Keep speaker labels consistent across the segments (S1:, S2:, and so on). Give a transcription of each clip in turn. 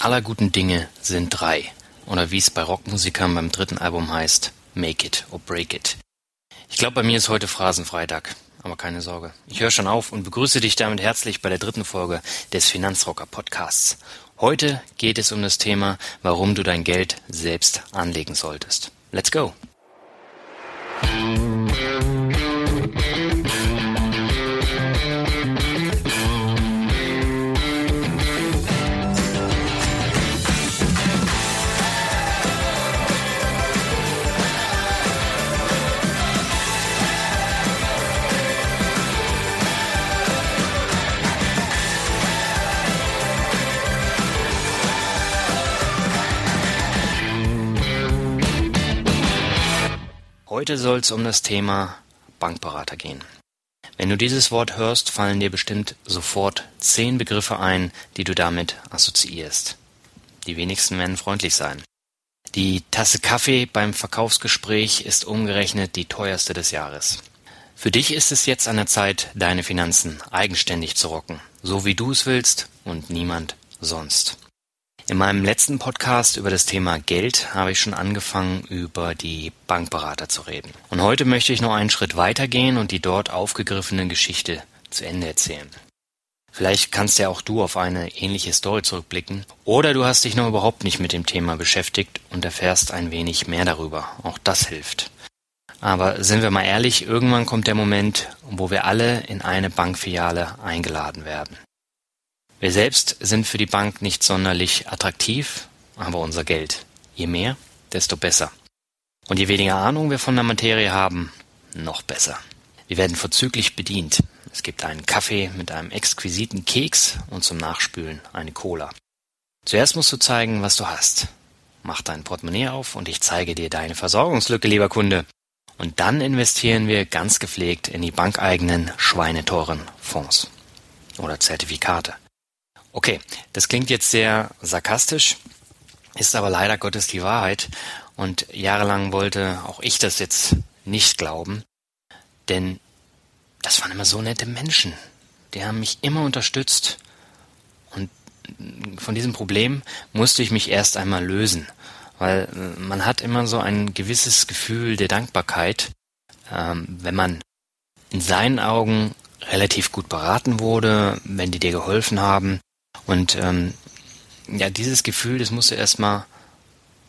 S1: Aller guten Dinge sind drei. Oder wie es bei Rockmusikern beim dritten Album heißt, Make it or break it. Ich glaube, bei mir ist heute Phrasenfreitag. Aber keine Sorge. Ich höre schon auf und begrüße dich damit herzlich bei der dritten Folge des Finanzrocker Podcasts. Heute geht es um das Thema, warum du dein Geld selbst anlegen solltest. Let's go! Heute soll es um das Thema Bankberater gehen. Wenn du dieses Wort hörst, fallen dir bestimmt sofort zehn Begriffe ein, die du damit assoziierst. Die wenigsten werden freundlich sein. Die Tasse Kaffee beim Verkaufsgespräch ist umgerechnet die teuerste des Jahres. Für dich ist es jetzt an der Zeit, deine Finanzen eigenständig zu rocken, so wie du es willst und niemand sonst. In meinem letzten Podcast über das Thema Geld habe ich schon angefangen, über die Bankberater zu reden. Und heute möchte ich noch einen Schritt weitergehen und die dort aufgegriffene Geschichte zu Ende erzählen. Vielleicht kannst ja auch du auf eine ähnliche Story zurückblicken oder du hast dich noch überhaupt nicht mit dem Thema beschäftigt und erfährst ein wenig mehr darüber. Auch das hilft. Aber sind wir mal ehrlich, irgendwann kommt der Moment, wo wir alle in eine Bankfiliale eingeladen werden. Wir selbst sind für die Bank nicht sonderlich attraktiv, aber unser Geld. Je mehr, desto besser. Und je weniger Ahnung wir von der Materie haben, noch besser. Wir werden vorzüglich bedient. Es gibt einen Kaffee mit einem exquisiten Keks und zum Nachspülen eine Cola. Zuerst musst du zeigen, was du hast. Mach dein Portemonnaie auf und ich zeige dir deine Versorgungslücke, lieber Kunde. Und dann investieren wir ganz gepflegt in die bankeigenen schweineteuren Fonds oder Zertifikate. Okay, das klingt jetzt sehr sarkastisch, ist aber leider Gottes die Wahrheit. Und jahrelang wollte auch ich das jetzt nicht glauben, denn das waren immer so nette Menschen. Die haben mich immer unterstützt. Und von diesem Problem musste ich mich erst einmal lösen, weil äh, man hat immer so ein gewisses Gefühl der Dankbarkeit, ähm, wenn man in seinen Augen relativ gut beraten wurde, wenn die dir geholfen haben und ähm, ja, dieses Gefühl, das musste erstmal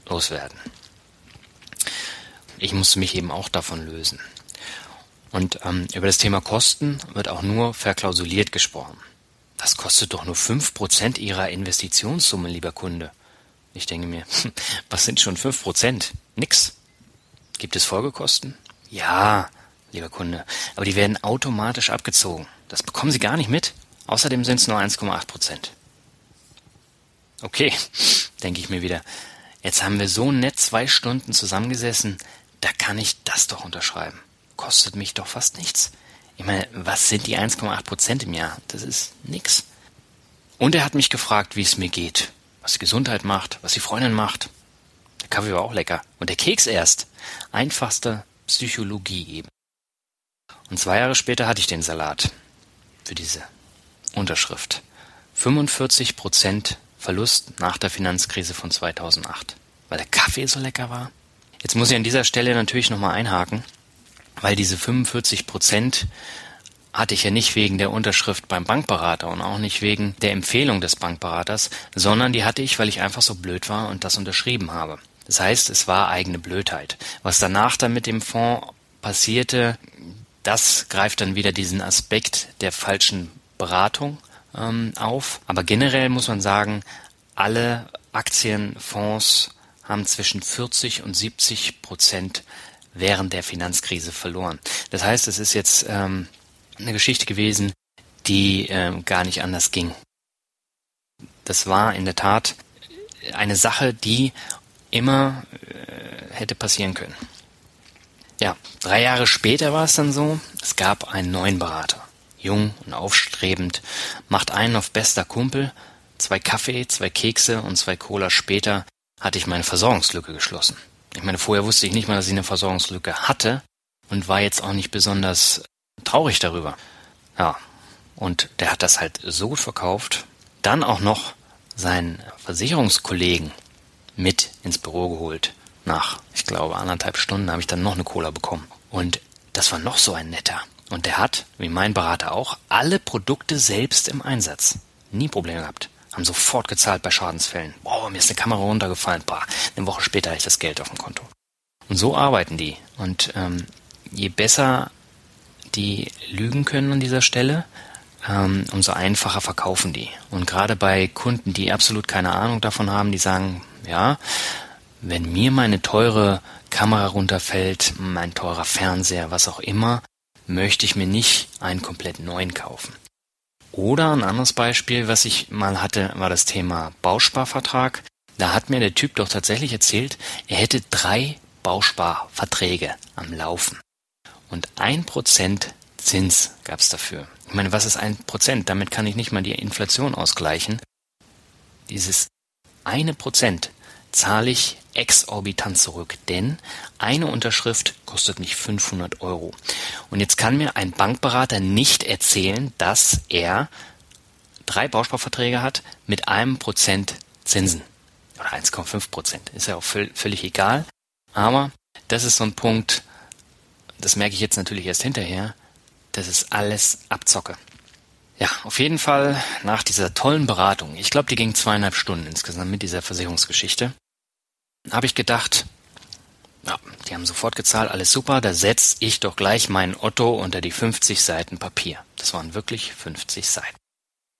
S1: loswerden. Ich musste mich eben auch davon lösen. Und ähm, über das Thema Kosten wird auch nur verklausuliert gesprochen. Das kostet doch nur fünf Prozent Ihrer Investitionssumme, lieber Kunde. Ich denke mir, was sind schon fünf Prozent? Nix. Gibt es Folgekosten? Ja, lieber Kunde, aber die werden automatisch abgezogen. Das bekommen Sie gar nicht mit. Außerdem sind es nur 1,8 Prozent. Okay, denke ich mir wieder. Jetzt haben wir so nett zwei Stunden zusammengesessen, da kann ich das doch unterschreiben. Kostet mich doch fast nichts. Ich meine, was sind die 1,8 Prozent im Jahr? Das ist nix. Und er hat mich gefragt, wie es mir geht, was die Gesundheit macht, was die Freundin macht. Der Kaffee war auch lecker. Und der Keks erst. Einfachste Psychologie eben. Und zwei Jahre später hatte ich den Salat. Für diese Unterschrift. 45 Prozent Verlust nach der Finanzkrise von 2008. Weil der Kaffee so lecker war. Jetzt muss ich an dieser Stelle natürlich nochmal einhaken, weil diese 45 Prozent hatte ich ja nicht wegen der Unterschrift beim Bankberater und auch nicht wegen der Empfehlung des Bankberaters, sondern die hatte ich, weil ich einfach so blöd war und das unterschrieben habe. Das heißt, es war eigene Blödheit. Was danach dann mit dem Fonds passierte, das greift dann wieder diesen Aspekt der falschen Beratung ähm, auf. Aber generell muss man sagen, alle Aktienfonds haben zwischen 40 und 70 Prozent während der Finanzkrise verloren. Das heißt, es ist jetzt ähm, eine Geschichte gewesen, die ähm, gar nicht anders ging. das war in der Tat eine Sache, die immer äh, hätte passieren können. Ja, drei Jahre später war es dann so, es gab einen neuen Berater. Jung und aufstrebend, macht einen auf bester Kumpel, zwei Kaffee, zwei Kekse und zwei Cola später hatte ich meine Versorgungslücke geschlossen. Ich meine, vorher wusste ich nicht mal, dass ich eine Versorgungslücke hatte und war jetzt auch nicht besonders traurig darüber. Ja, und der hat das halt so gut verkauft, dann auch noch seinen Versicherungskollegen mit ins Büro geholt nach, ich glaube, anderthalb Stunden habe ich dann noch eine Cola bekommen. Und das war noch so ein netter. Und der hat, wie mein Berater auch, alle Produkte selbst im Einsatz. Nie Probleme gehabt. Haben sofort gezahlt bei Schadensfällen. Boah, mir ist eine Kamera runtergefallen. Boah, eine Woche später habe ich das Geld auf dem Konto. Und so arbeiten die. Und ähm, je besser die lügen können an dieser Stelle, ähm, umso einfacher verkaufen die. Und gerade bei Kunden, die absolut keine Ahnung davon haben, die sagen, ja, wenn mir meine teure Kamera runterfällt, mein teurer Fernseher, was auch immer, möchte ich mir nicht einen komplett neuen kaufen. Oder ein anderes Beispiel, was ich mal hatte, war das Thema Bausparvertrag. Da hat mir der Typ doch tatsächlich erzählt, er hätte drei Bausparverträge am Laufen. Und ein Prozent Zins gab's dafür. Ich meine, was ist ein Prozent? Damit kann ich nicht mal die Inflation ausgleichen. Dieses eine Prozent zahle ich exorbitant zurück, denn eine Unterschrift kostet mich 500 Euro. Und jetzt kann mir ein Bankberater nicht erzählen, dass er drei Bausparverträge hat mit einem Prozent Zinsen. Oder 1,5 Prozent. Ist ja auch völlig egal. Aber das ist so ein Punkt, das merke ich jetzt natürlich erst hinterher, das ist alles Abzocke. Ja, auf jeden Fall nach dieser tollen Beratung, ich glaube, die ging zweieinhalb Stunden insgesamt mit dieser Versicherungsgeschichte, habe ich gedacht, ja, die haben sofort gezahlt, alles super, da setze ich doch gleich meinen Otto unter die 50 Seiten Papier. Das waren wirklich 50 Seiten.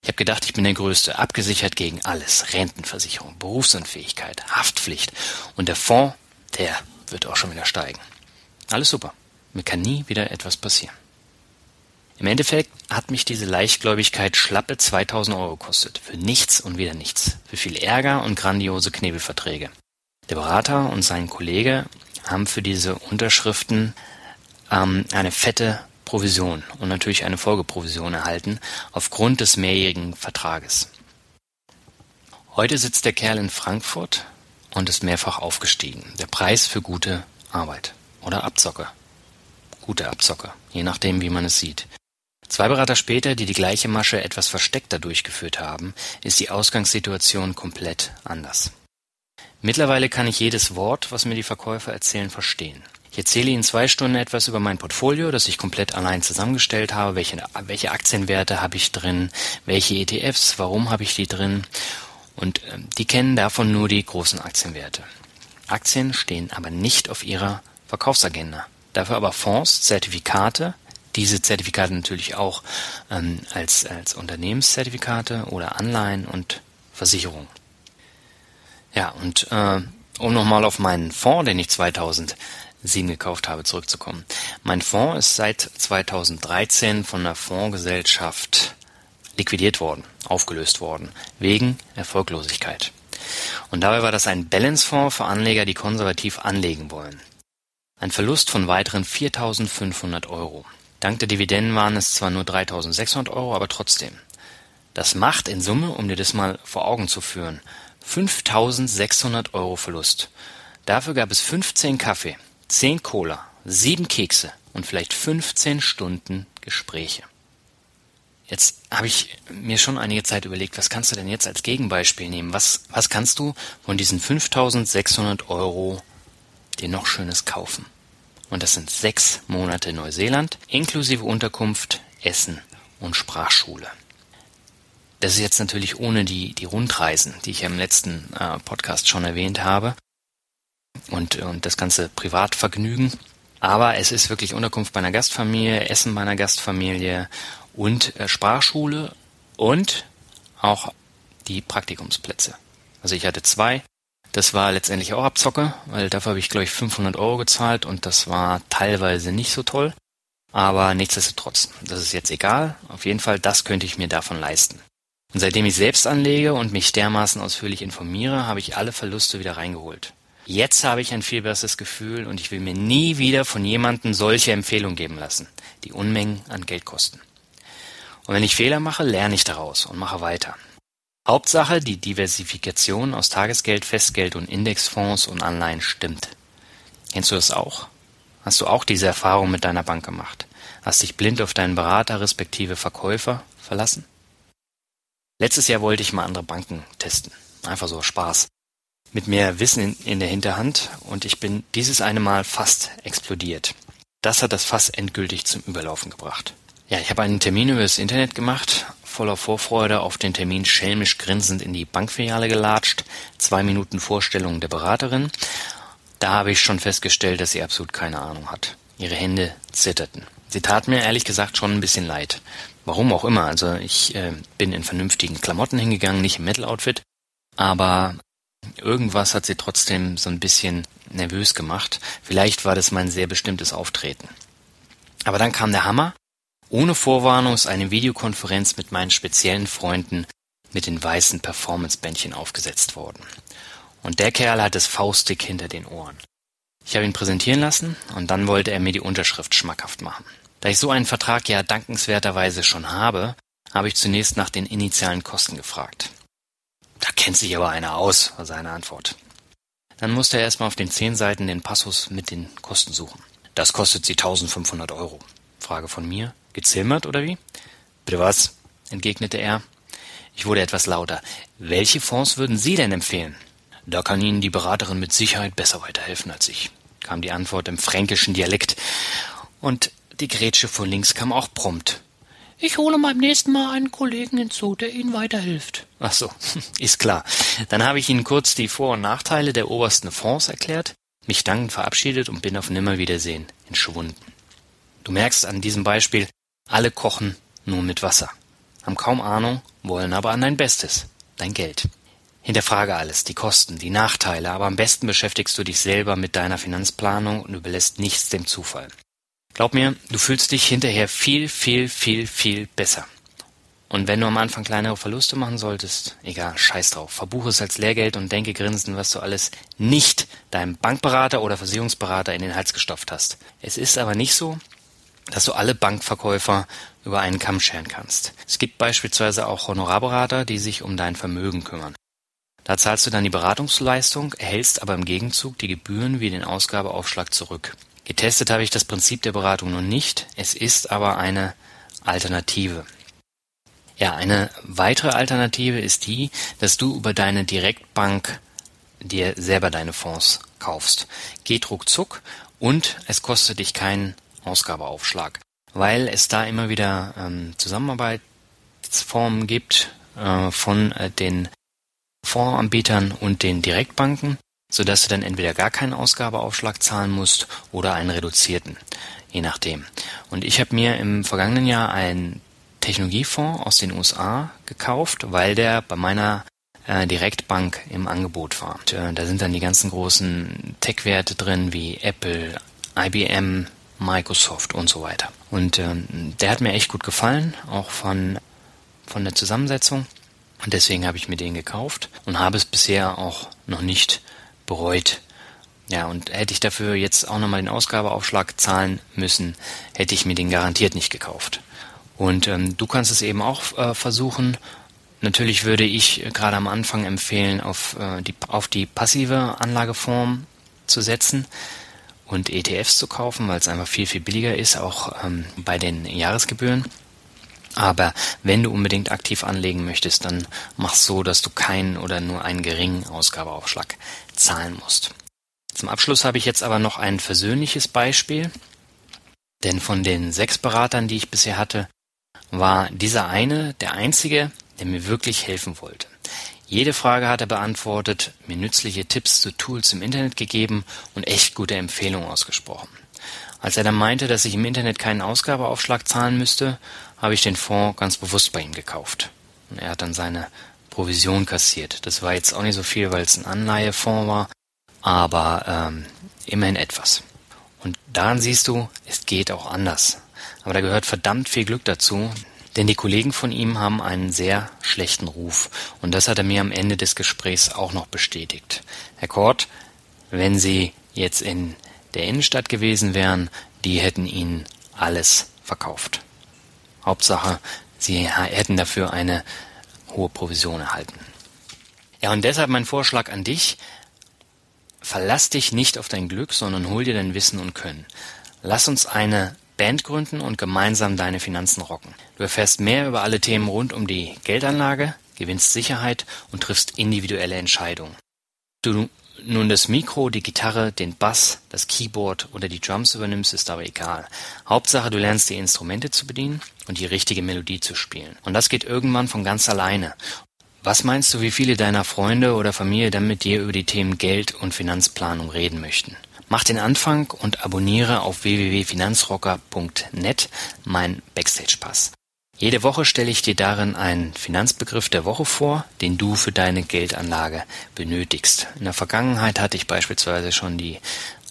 S1: Ich habe gedacht, ich bin der Größte, abgesichert gegen alles. Rentenversicherung, Berufsunfähigkeit, Haftpflicht. Und der Fonds, der wird auch schon wieder steigen. Alles super. Mir kann nie wieder etwas passieren. Im Endeffekt hat mich diese Leichtgläubigkeit schlappe 2000 Euro gekostet. Für nichts und wieder nichts. Für viel Ärger und grandiose Knebelverträge. Der Berater und sein Kollege haben für diese Unterschriften ähm, eine fette Provision und natürlich eine Folgeprovision erhalten aufgrund des mehrjährigen Vertrages. Heute sitzt der Kerl in Frankfurt und ist mehrfach aufgestiegen. Der Preis für gute Arbeit oder Abzocke. Gute Abzocke, je nachdem, wie man es sieht. Zwei Berater später, die die gleiche Masche etwas versteckter durchgeführt haben, ist die Ausgangssituation komplett anders. Mittlerweile kann ich jedes Wort, was mir die Verkäufer erzählen, verstehen. Ich erzähle Ihnen zwei Stunden etwas über mein Portfolio, das ich komplett allein zusammengestellt habe, welche, welche Aktienwerte habe ich drin, welche ETFs, warum habe ich die drin und äh, die kennen davon nur die großen Aktienwerte. Aktien stehen aber nicht auf ihrer Verkaufsagenda. Dafür aber Fonds, Zertifikate, diese Zertifikate natürlich auch ähm, als, als Unternehmenszertifikate oder Anleihen und Versicherungen. Ja, und äh, um nochmal auf meinen Fonds, den ich 2007 gekauft habe, zurückzukommen. Mein Fonds ist seit 2013 von der Fondsgesellschaft liquidiert worden, aufgelöst worden, wegen Erfolglosigkeit. Und dabei war das ein Balance-Fonds für Anleger, die konservativ anlegen wollen. Ein Verlust von weiteren 4.500 Euro. Dank der Dividenden waren es zwar nur 3.600 Euro, aber trotzdem. Das macht in Summe, um dir das mal vor Augen zu führen, 5.600 Euro Verlust. Dafür gab es 15 Kaffee, 10 Cola, 7 Kekse und vielleicht 15 Stunden Gespräche. Jetzt habe ich mir schon einige Zeit überlegt, was kannst du denn jetzt als Gegenbeispiel nehmen? Was, was kannst du von diesen 5600 Euro dir noch Schönes kaufen? Und das sind sechs Monate Neuseeland, inklusive Unterkunft, Essen und Sprachschule. Das ist jetzt natürlich ohne die, die Rundreisen, die ich ja im letzten äh, Podcast schon erwähnt habe. Und, und das ganze Privatvergnügen. Aber es ist wirklich Unterkunft bei einer Gastfamilie, Essen bei einer Gastfamilie und äh, Sprachschule und auch die Praktikumsplätze. Also ich hatte zwei. Das war letztendlich auch Abzocke, weil dafür habe ich, glaube ich, 500 Euro gezahlt und das war teilweise nicht so toll. Aber nichtsdestotrotz, das ist jetzt egal. Auf jeden Fall, das könnte ich mir davon leisten. Und seitdem ich selbst anlege und mich dermaßen ausführlich informiere, habe ich alle Verluste wieder reingeholt. Jetzt habe ich ein viel besseres Gefühl und ich will mir nie wieder von jemandem solche Empfehlungen geben lassen, die Unmengen an Geld kosten. Und wenn ich Fehler mache, lerne ich daraus und mache weiter. Hauptsache, die Diversifikation aus Tagesgeld, Festgeld und Indexfonds und Anleihen stimmt. Kennst du das auch? Hast du auch diese Erfahrung mit deiner Bank gemacht? Hast dich blind auf deinen Berater respektive Verkäufer verlassen? Letztes Jahr wollte ich mal andere Banken testen. Einfach so Spaß. Mit mehr Wissen in, in der Hinterhand und ich bin dieses eine Mal fast explodiert. Das hat das Fass endgültig zum Überlaufen gebracht. Ja, ich habe einen Termin über das Internet gemacht, voller Vorfreude auf den Termin schelmisch grinsend in die Bankfiliale gelatscht, zwei Minuten Vorstellung der Beraterin. Da habe ich schon festgestellt, dass sie absolut keine Ahnung hat. Ihre Hände zitterten. Sie tat mir ehrlich gesagt schon ein bisschen leid. Warum auch immer. Also ich äh, bin in vernünftigen Klamotten hingegangen, nicht im Metal-Outfit. Aber irgendwas hat sie trotzdem so ein bisschen nervös gemacht. Vielleicht war das mein sehr bestimmtes Auftreten. Aber dann kam der Hammer. Ohne Vorwarnung ist eine Videokonferenz mit meinen speziellen Freunden mit den weißen Performance-Bändchen aufgesetzt worden. Und der Kerl hat es faustig hinter den Ohren. Ich habe ihn präsentieren lassen und dann wollte er mir die Unterschrift schmackhaft machen. Da ich so einen Vertrag ja dankenswerterweise schon habe, habe ich zunächst nach den initialen Kosten gefragt. Da kennt sich aber einer aus, war seine Antwort. Dann musste er erstmal auf den zehn Seiten den Passus mit den Kosten suchen. Das kostet sie 1500 Euro. Frage von mir. Gezimmert oder wie? Bitte was? entgegnete er. Ich wurde etwas lauter. Welche Fonds würden Sie denn empfehlen? Da kann Ihnen die Beraterin mit Sicherheit besser weiterhelfen als ich, kam die Antwort im fränkischen Dialekt. Und die Grätsche von links kam auch prompt. Ich hole beim nächsten Mal einen Kollegen hinzu, der Ihnen weiterhilft. Ach so, ist klar. Dann habe ich Ihnen kurz die Vor- und Nachteile der obersten Fonds erklärt, mich dankend verabschiedet und bin auf Nimmerwiedersehen entschwunden. Du merkst an diesem Beispiel, alle kochen nur mit Wasser, haben kaum Ahnung, wollen aber an dein Bestes, dein Geld. Hinterfrage alles, die Kosten, die Nachteile, aber am besten beschäftigst du dich selber mit deiner Finanzplanung und überlässt nichts dem Zufall. Glaub mir, du fühlst dich hinterher viel, viel, viel, viel besser. Und wenn du am Anfang kleinere Verluste machen solltest, egal, scheiß drauf, verbuche es als Lehrgeld und denke grinsend, was du alles nicht deinem Bankberater oder Versicherungsberater in den Hals gestopft hast. Es ist aber nicht so, dass du alle Bankverkäufer über einen Kamm scheren kannst. Es gibt beispielsweise auch Honorarberater, die sich um dein Vermögen kümmern. Da zahlst du dann die Beratungsleistung, erhältst aber im Gegenzug die Gebühren wie den Ausgabeaufschlag zurück. Getestet habe ich das Prinzip der Beratung noch nicht, es ist aber eine Alternative. Ja, eine weitere Alternative ist die, dass du über deine Direktbank dir selber deine Fonds kaufst. Geht ruckzuck und es kostet dich keinen Ausgabeaufschlag, weil es da immer wieder ähm, Zusammenarbeitsformen gibt äh, von äh, den Fondsanbietern und den Direktbanken, so dass du dann entweder gar keinen Ausgabeaufschlag zahlen musst oder einen reduzierten, je nachdem. Und ich habe mir im vergangenen Jahr einen Technologiefonds aus den USA gekauft, weil der bei meiner äh, Direktbank im Angebot war. Und, äh, da sind dann die ganzen großen Tech-Werte drin wie Apple, IBM, Microsoft und so weiter. Und ähm, der hat mir echt gut gefallen, auch von, von der Zusammensetzung. Und deswegen habe ich mir den gekauft und habe es bisher auch noch nicht bereut. Ja, und hätte ich dafür jetzt auch nochmal den Ausgabeaufschlag zahlen müssen, hätte ich mir den garantiert nicht gekauft. Und ähm, du kannst es eben auch äh, versuchen. Natürlich würde ich gerade am Anfang empfehlen, auf, äh, die, auf die passive Anlageform zu setzen und ETFs zu kaufen, weil es einfach viel, viel billiger ist, auch ähm, bei den Jahresgebühren. Aber wenn du unbedingt aktiv anlegen möchtest, dann mach so, dass du keinen oder nur einen geringen Ausgabeaufschlag zahlen musst. Zum Abschluss habe ich jetzt aber noch ein versöhnliches Beispiel, denn von den sechs Beratern, die ich bisher hatte, war dieser eine der einzige, der mir wirklich helfen wollte. Jede Frage hat er beantwortet, mir nützliche Tipps zu Tools im Internet gegeben und echt gute Empfehlungen ausgesprochen. Als er dann meinte, dass ich im Internet keinen Ausgabeaufschlag zahlen müsste, habe ich den Fonds ganz bewusst bei ihm gekauft. Und er hat dann seine Provision kassiert. Das war jetzt auch nicht so viel, weil es ein Anleihefonds war, aber ähm, immerhin etwas. Und daran siehst du, es geht auch anders. Aber da gehört verdammt viel Glück dazu, Denn die Kollegen von ihm haben einen sehr schlechten Ruf. Und das hat er mir am Ende des Gesprächs auch noch bestätigt. Herr Kort, wenn Sie jetzt in der Innenstadt gewesen wären, die hätten Ihnen alles verkauft. Hauptsache, Sie hätten dafür eine hohe Provision erhalten. Ja, und deshalb mein Vorschlag an dich. Verlass dich nicht auf dein Glück, sondern hol dir dein Wissen und Können. Lass uns eine Band gründen und gemeinsam deine Finanzen rocken. Du erfährst mehr über alle Themen rund um die Geldanlage, gewinnst Sicherheit und triffst individuelle Entscheidungen. Du nun das Mikro, die Gitarre, den Bass, das Keyboard oder die Drums übernimmst, ist aber egal. Hauptsache, du lernst die Instrumente zu bedienen und die richtige Melodie zu spielen. Und das geht irgendwann von ganz alleine. Was meinst du, wie viele deiner Freunde oder Familie dann mit dir über die Themen Geld und Finanzplanung reden möchten? Mach den Anfang und abonniere auf www.finanzrocker.net meinen Backstage-Pass. Jede Woche stelle ich dir darin einen Finanzbegriff der Woche vor, den du für deine Geldanlage benötigst. In der Vergangenheit hatte ich beispielsweise schon die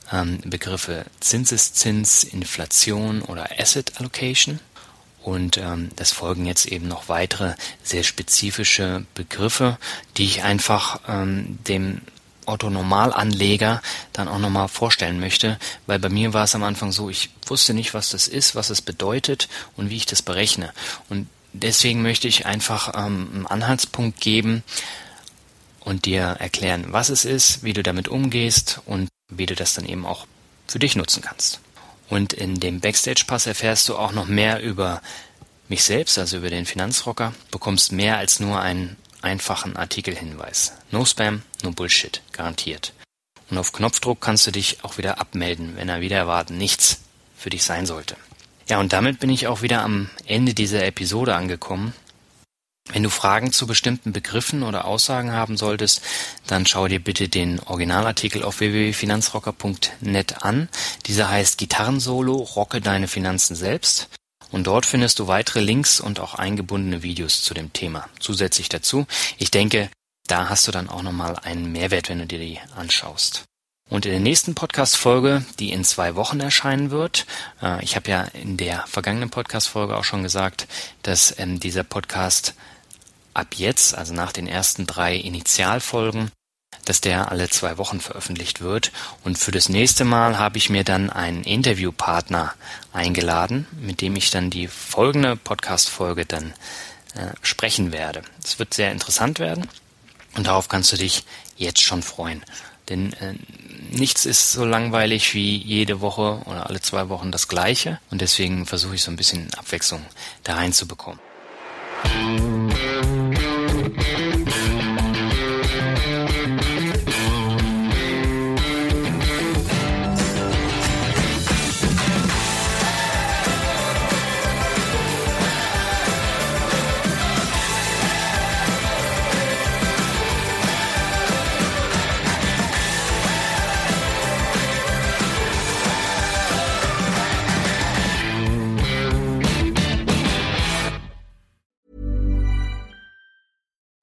S1: ähm, Begriffe Zinseszins, Inflation oder Asset Allocation. Und ähm, das folgen jetzt eben noch weitere sehr spezifische Begriffe, die ich einfach ähm, dem Otto-Normalanleger dann auch nochmal vorstellen möchte, weil bei mir war es am Anfang so, ich wusste nicht, was das ist, was es bedeutet und wie ich das berechne. Und deswegen möchte ich einfach ähm, einen Anhaltspunkt geben und dir erklären, was es ist, wie du damit umgehst und wie du das dann eben auch für dich nutzen kannst. Und in dem Backstage-Pass erfährst du auch noch mehr über mich selbst, also über den Finanzrocker, bekommst mehr als nur einen einfachen Artikelhinweis. No Spam, no Bullshit, garantiert. Und auf Knopfdruck kannst du dich auch wieder abmelden, wenn er wieder erwarten nichts für dich sein sollte. Ja, und damit bin ich auch wieder am Ende dieser Episode angekommen. Wenn du Fragen zu bestimmten Begriffen oder Aussagen haben solltest, dann schau dir bitte den Originalartikel auf www.finanzrocker.net an. Dieser heißt Gitarrensolo, rocke deine Finanzen selbst. Und dort findest du weitere Links und auch eingebundene Videos zu dem Thema zusätzlich dazu. Ich denke, da hast du dann auch nochmal einen Mehrwert, wenn du dir die anschaust. Und in der nächsten Podcast-Folge, die in zwei Wochen erscheinen wird, äh, ich habe ja in der vergangenen Podcast-Folge auch schon gesagt, dass ähm, dieser Podcast ab jetzt, also nach den ersten drei Initialfolgen, dass der alle zwei Wochen veröffentlicht wird. Und für das nächste Mal habe ich mir dann einen Interviewpartner eingeladen, mit dem ich dann die folgende Podcast-Folge dann äh, sprechen werde. Es wird sehr interessant werden und darauf kannst du dich jetzt schon freuen. Denn äh, nichts ist so langweilig wie jede Woche oder alle zwei Wochen das gleiche. Und deswegen versuche ich so ein bisschen Abwechslung da reinzubekommen.